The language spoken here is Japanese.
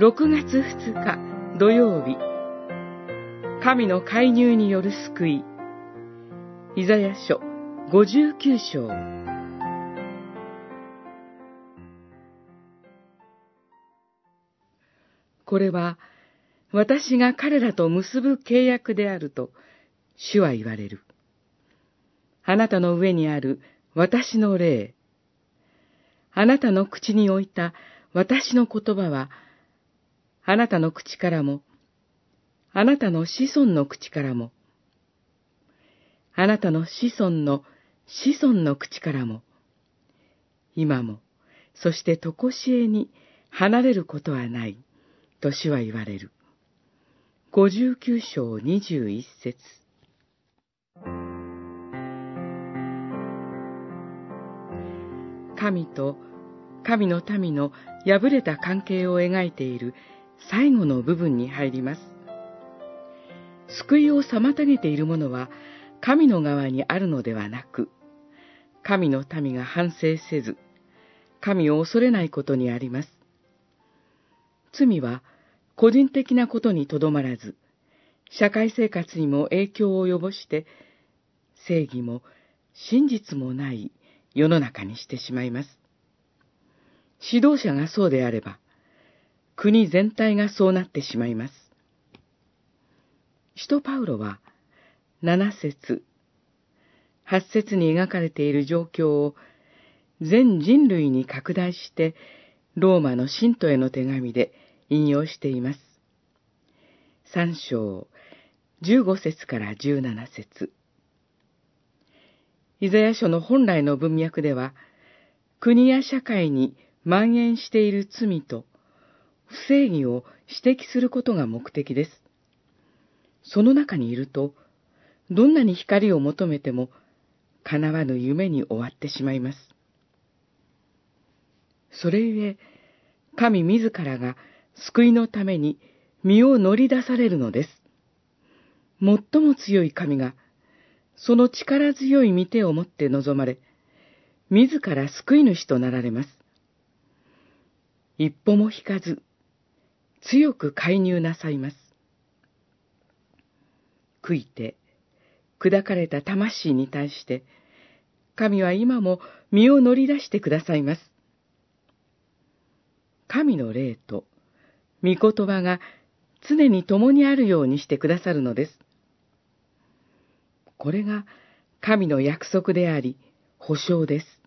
6月2日土曜日、神の介入による救い、イザヤ書59章。これは、私が彼らと結ぶ契約であると、主は言われる。あなたの上にある私の霊。あなたの口に置いた私の言葉は、あなたの口からも、あなたの子孫の口からも、あなたの子孫の子孫の口からも、今も、そしてとこしえに離れることはない、と主は言われる。五十九章二十一節神と神の民の破れた関係を描いている最後の部分に入ります。救いを妨げているものは神の側にあるのではなく、神の民が反省せず、神を恐れないことにあります。罪は個人的なことにとどまらず、社会生活にも影響を及ぼして、正義も真実もない世の中にしてしまいます。指導者がそうであれば、国全体がそうなってしまいます。使徒パウロは、七節、八節に描かれている状況を全人類に拡大して、ローマの信徒への手紙で引用しています。三章、十五節から十七節。イザヤ書の本来の文脈では、国や社会に蔓延している罪と不正義を指摘することが目的です。その中にいると、どんなに光を求めても、叶わぬ夢に終わってしまいます。それゆえ、神自らが救いのために身を乗り出されるのです。最も強い神が、その力強い御手を持って臨まれ、自ら救い主となられます。一歩も引かず、強く介入なさいます。悔いて、砕かれた魂に対して、神は今も身を乗り出してくださいます。神の霊と御言葉が常に共にあるようにしてくださるのです。これが神の約束であり、保証です。